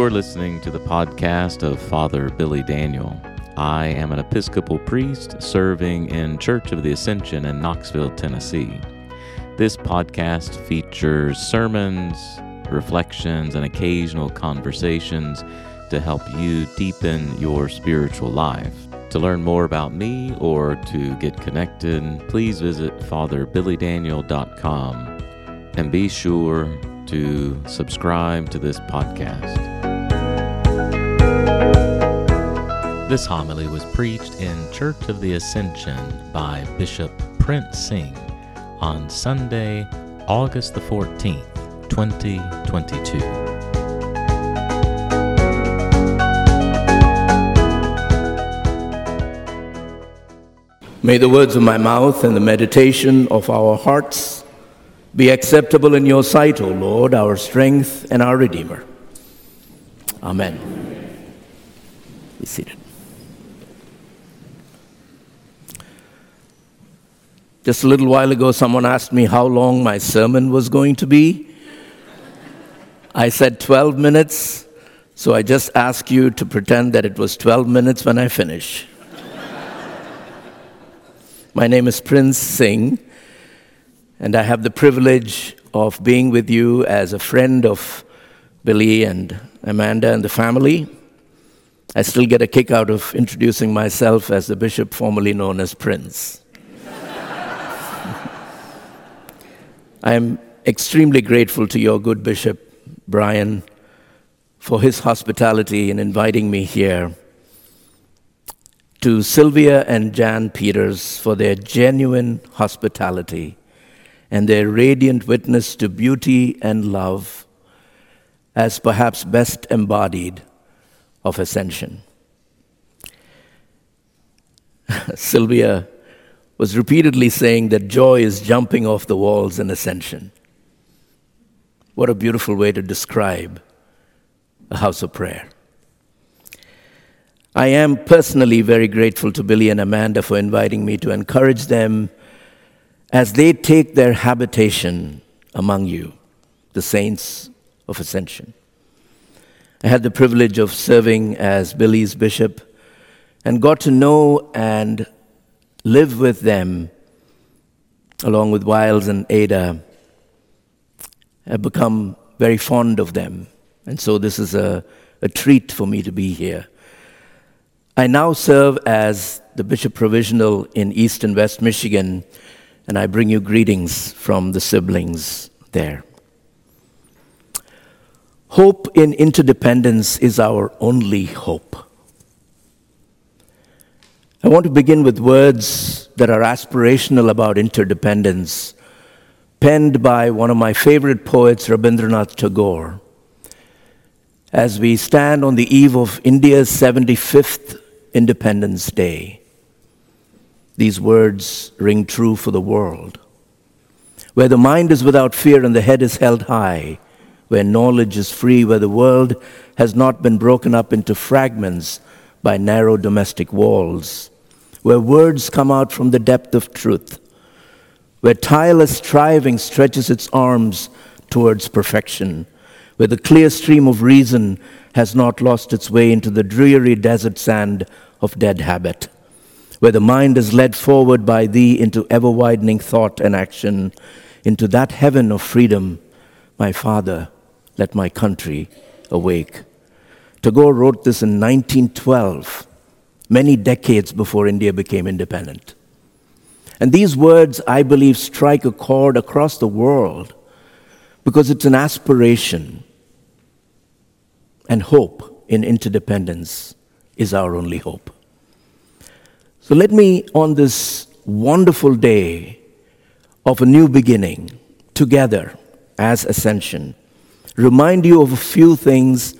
You're listening to the podcast of Father Billy Daniel. I am an Episcopal priest serving in Church of the Ascension in Knoxville, Tennessee. This podcast features sermons, reflections, and occasional conversations to help you deepen your spiritual life. To learn more about me or to get connected, please visit FatherBillyDaniel.com and be sure to subscribe to this podcast. This homily was preached in Church of the Ascension by Bishop Prince Singh on Sunday, August the 14th, 2022. May the words of my mouth and the meditation of our hearts be acceptable in your sight, O Lord, our strength and our Redeemer. Amen. Be seated. Just a little while ago, someone asked me how long my sermon was going to be. I said 12 minutes, so I just ask you to pretend that it was 12 minutes when I finish. my name is Prince Singh, and I have the privilege of being with you as a friend of Billy and Amanda and the family. I still get a kick out of introducing myself as the bishop formerly known as Prince. I am extremely grateful to your good bishop, Brian, for his hospitality in inviting me here. To Sylvia and Jan Peters for their genuine hospitality and their radiant witness to beauty and love, as perhaps best embodied of ascension. Sylvia was repeatedly saying that joy is jumping off the walls in ascension. What a beautiful way to describe a house of prayer. I am personally very grateful to Billy and Amanda for inviting me to encourage them as they take their habitation among you, the saints of Ascension. I had the privilege of serving as Billy's bishop and got to know and live with them along with Wiles and Ada. I've become very fond of them. And so this is a, a treat for me to be here. I now serve as the Bishop Provisional in East and West Michigan, and I bring you greetings from the siblings there. Hope in interdependence is our only hope. I want to begin with words that are aspirational about interdependence, penned by one of my favorite poets, Rabindranath Tagore. As we stand on the eve of India's 75th Independence Day, these words ring true for the world. Where the mind is without fear and the head is held high, where knowledge is free, where the world has not been broken up into fragments by narrow domestic walls where words come out from the depth of truth, where tireless striving stretches its arms towards perfection, where the clear stream of reason has not lost its way into the dreary desert sand of dead habit, where the mind is led forward by thee into ever widening thought and action, into that heaven of freedom, my Father, let my country awake. Tagore wrote this in 1912 many decades before India became independent. And these words, I believe, strike a chord across the world because it's an aspiration and hope in interdependence is our only hope. So let me, on this wonderful day of a new beginning, together as Ascension, remind you of a few things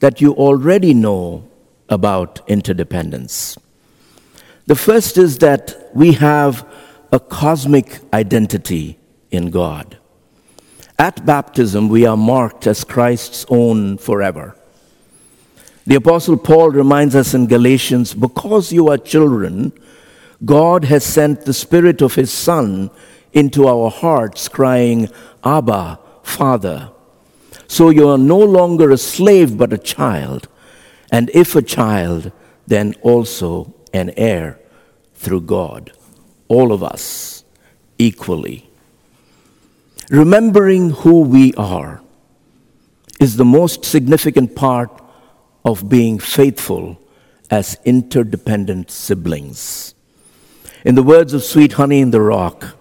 that you already know about interdependence. The first is that we have a cosmic identity in God. At baptism, we are marked as Christ's own forever. The Apostle Paul reminds us in Galatians because you are children, God has sent the Spirit of His Son into our hearts, crying, Abba, Father. So you are no longer a slave, but a child. And if a child, then also an heir through God. All of us equally. Remembering who we are is the most significant part of being faithful as interdependent siblings. In the words of Sweet Honey in the Rock,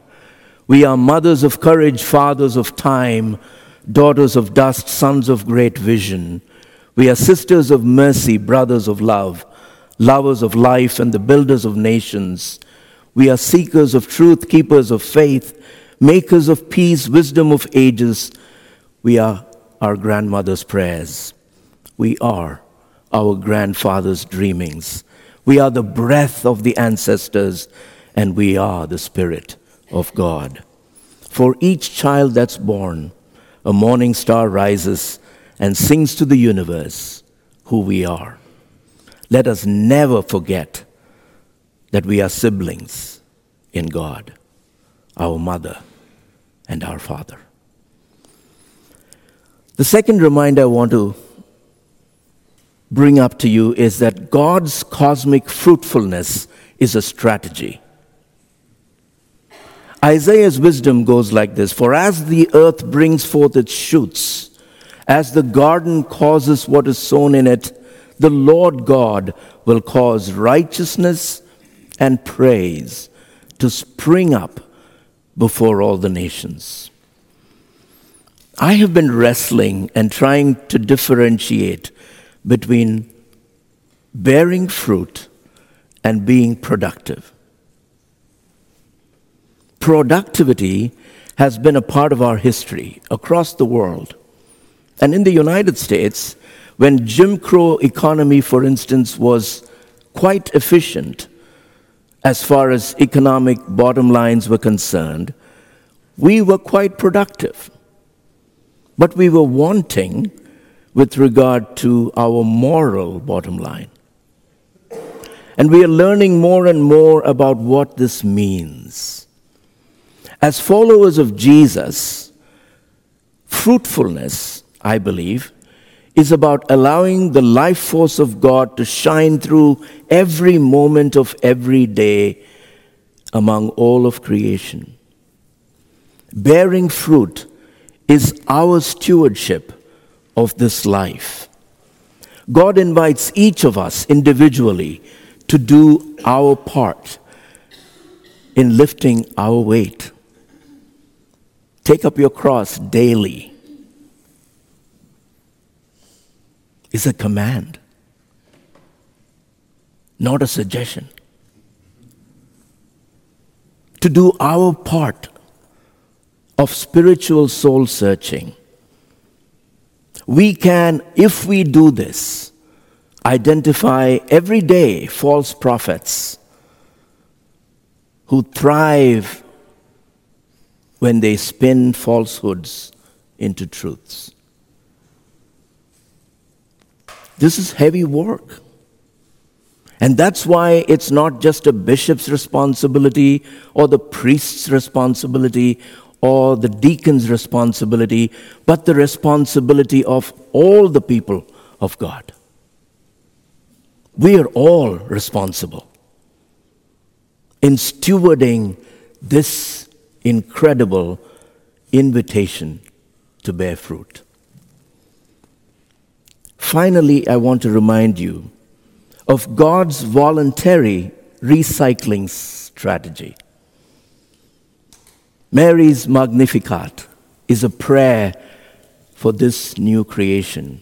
we are mothers of courage, fathers of time, daughters of dust, sons of great vision. We are sisters of mercy, brothers of love, lovers of life, and the builders of nations. We are seekers of truth, keepers of faith, makers of peace, wisdom of ages. We are our grandmother's prayers. We are our grandfather's dreamings. We are the breath of the ancestors, and we are the Spirit of God. For each child that's born, a morning star rises and sings to the universe who we are. Let us never forget that we are siblings in God, our mother and our father. The second reminder I want to bring up to you is that God's cosmic fruitfulness is a strategy. Isaiah's wisdom goes like this For as the earth brings forth its shoots, as the garden causes what is sown in it, the Lord God will cause righteousness and praise to spring up before all the nations. I have been wrestling and trying to differentiate between bearing fruit and being productive productivity has been a part of our history across the world. And in the United States, when Jim Crow economy, for instance, was quite efficient as far as economic bottom lines were concerned, we were quite productive. But we were wanting with regard to our moral bottom line. And we are learning more and more about what this means. As followers of Jesus, fruitfulness, I believe, is about allowing the life force of God to shine through every moment of every day among all of creation. Bearing fruit is our stewardship of this life. God invites each of us individually to do our part in lifting our weight. Take up your cross daily is a command, not a suggestion. To do our part of spiritual soul searching, we can, if we do this, identify every day false prophets who thrive when they spin falsehoods into truths. This is heavy work. And that's why it's not just a bishop's responsibility or the priest's responsibility or the deacon's responsibility, but the responsibility of all the people of God. We are all responsible in stewarding this incredible invitation to bear fruit. Finally, I want to remind you of God's voluntary recycling strategy. Mary's Magnificat is a prayer for this new creation.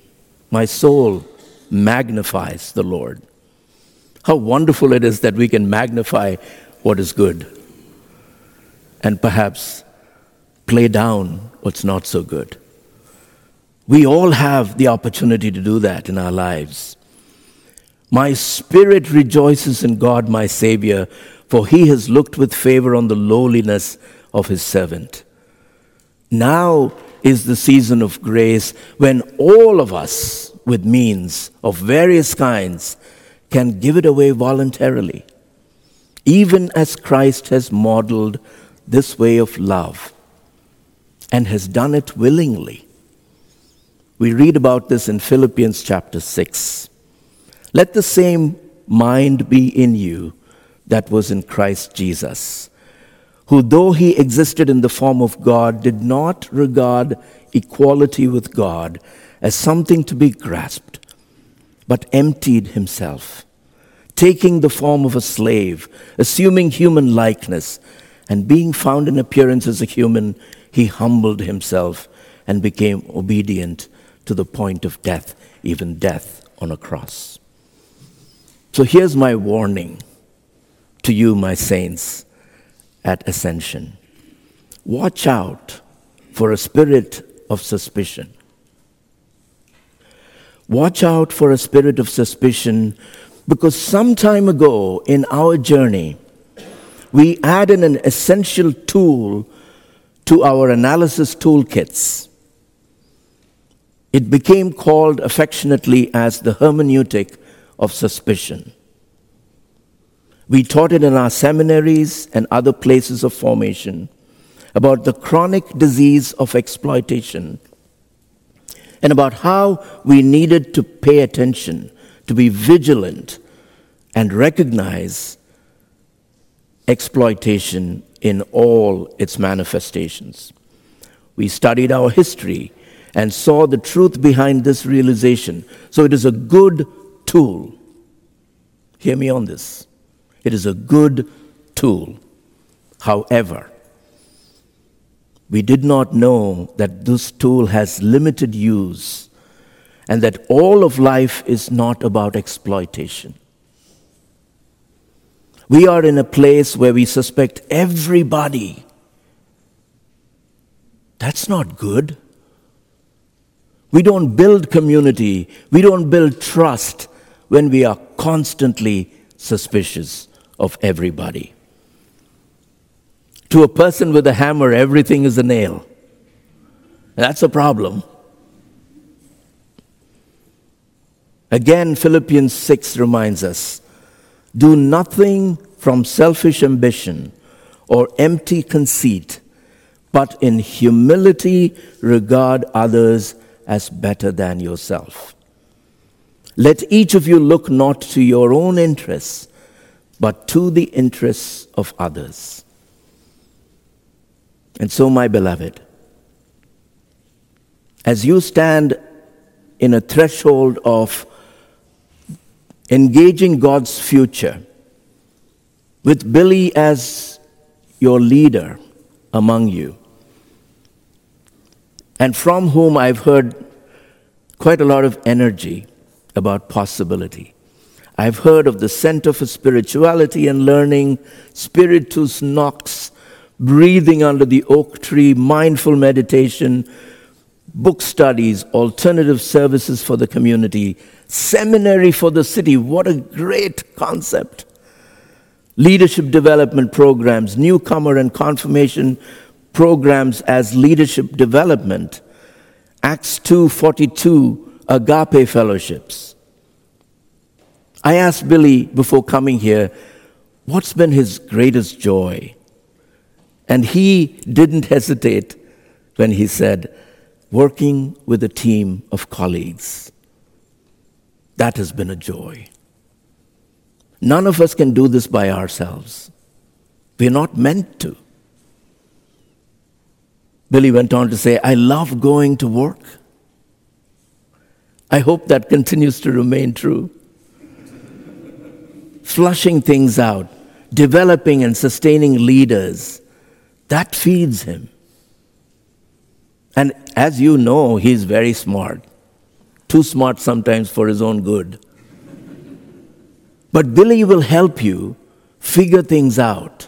My soul magnifies the Lord. How wonderful it is that we can magnify what is good and perhaps play down what's not so good. We all have the opportunity to do that in our lives. My spirit rejoices in God, my Savior, for he has looked with favor on the lowliness of his servant. Now is the season of grace when all of us, with means of various kinds, can give it away voluntarily, even as Christ has modeled this way of love and has done it willingly. We read about this in Philippians chapter 6. Let the same mind be in you that was in Christ Jesus, who, though he existed in the form of God, did not regard equality with God as something to be grasped, but emptied himself, taking the form of a slave, assuming human likeness, and being found in appearance as a human, he humbled himself and became obedient to the point of death, even death on a cross. So here's my warning to you, my saints, at Ascension. Watch out for a spirit of suspicion. Watch out for a spirit of suspicion because some time ago in our journey, we added an essential tool to our analysis toolkits. It became called affectionately as the hermeneutic of suspicion. We taught it in our seminaries and other places of formation about the chronic disease of exploitation and about how we needed to pay attention, to be vigilant, and recognize exploitation in all its manifestations. We studied our history and saw the truth behind this realization. So it is a good tool. Hear me on this. It is a good tool. However, we did not know that this tool has limited use and that all of life is not about exploitation. We are in a place where we suspect everybody. That's not good. We don't build community, we don't build trust when we are constantly suspicious of everybody. To a person with a hammer, everything is a nail. That's a problem. Again, Philippians 6 reminds us do nothing from selfish ambition or empty conceit, but in humility regard others as better than yourself. Let each of you look not to your own interests, but to the interests of others. And so, my beloved, as you stand in a threshold of engaging God's future, with Billy as your leader among you, and from whom I've heard quite a lot of energy about possibility. I've heard of the Center for Spirituality and Learning, Spiritus Nox, breathing under the oak tree, mindful meditation, book studies, alternative services for the community, seminary for the city. What a great concept! Leadership development programs, newcomer and confirmation programs as leadership development. Acts 2:42 agape fellowships. I asked Billy before coming here, what's been his greatest joy? And he didn't hesitate when he said, working with a team of colleagues. That has been a joy. None of us can do this by ourselves. We're not meant to. Billy went on to say, I love going to work. I hope that continues to remain true. Flushing things out, developing and sustaining leaders, that feeds him. And as you know, he's very smart. Too smart sometimes for his own good. But Billy will help you figure things out.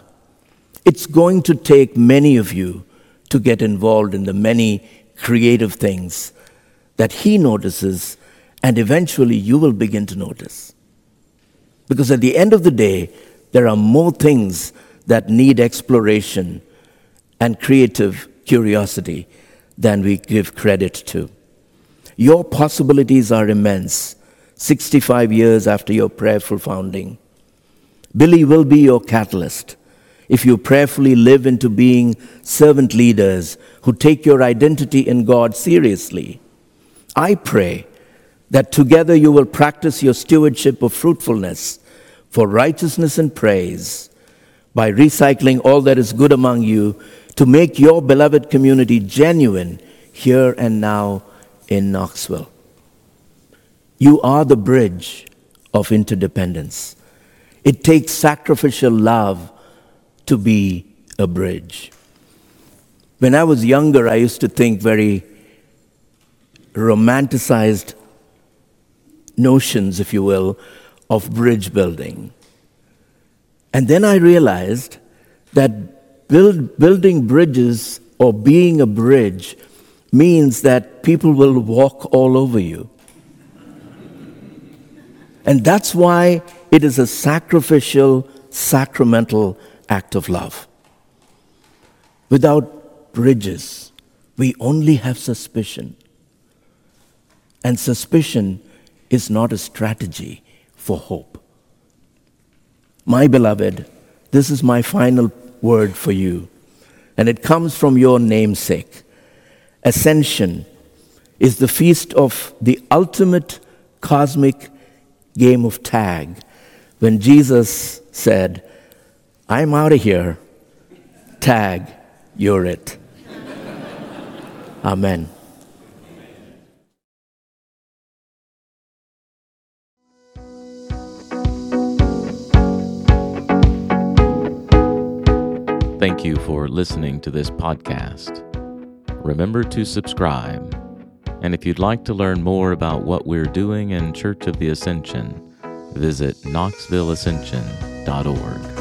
It's going to take many of you to get involved in the many creative things that he notices, and eventually you will begin to notice. Because at the end of the day, there are more things that need exploration and creative curiosity than we give credit to. Your possibilities are immense 65 years after your prayerful founding. Billy will be your catalyst if you prayerfully live into being servant leaders who take your identity in God seriously I pray that together you will practice your stewardship of fruitfulness for righteousness and praise by recycling all that is good among you to make your beloved community genuine here and now in Knoxville. You are the bridge of interdependence. It takes sacrificial love to be a bridge. When I was younger, I used to think very romanticized notions, if you will, of bridge building. And then I realized that build, building bridges or being a bridge means that people will walk all over you. And that's why it is a sacrificial, sacramental act of love. Without bridges, we only have suspicion. And suspicion is not a strategy for hope. My beloved, this is my final word for you, and it comes from your namesake. Ascension is the feast of the ultimate cosmic game of tag when Jesus said, I'm out of here, tag, you're it. Amen. For listening to this podcast. Remember to subscribe. And if you'd like to learn more about what we're doing in Church of the Ascension, visit knoxvilleascension.org.